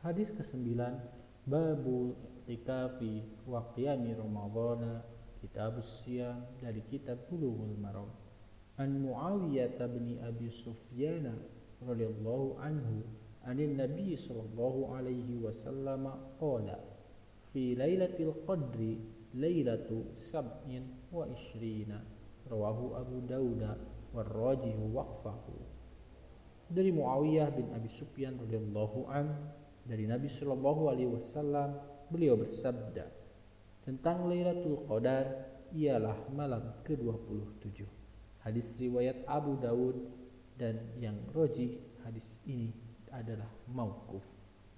Hadis ke-9 Babu Tikafi wa Qiyami Ramadhana Kitab Siyam dari kitab Bulughul Maram. An Muawiyah bin Abi Sufyan radhiyallahu anhu an Nabi sallallahu alaihi wasallam qala fi lailatul qadri lailatu sab'in wa ishrina. Rawahu Abu Dawud wa rajihu waqfahu. Dari Muawiyah bin Abi Sufyan radhiyallahu anhu dari Nabi Shallallahu Alaihi Wasallam beliau bersabda tentang Lailatul Qadar ialah malam ke-27 hadis riwayat Abu Dawud dan yang roji hadis ini adalah mauquf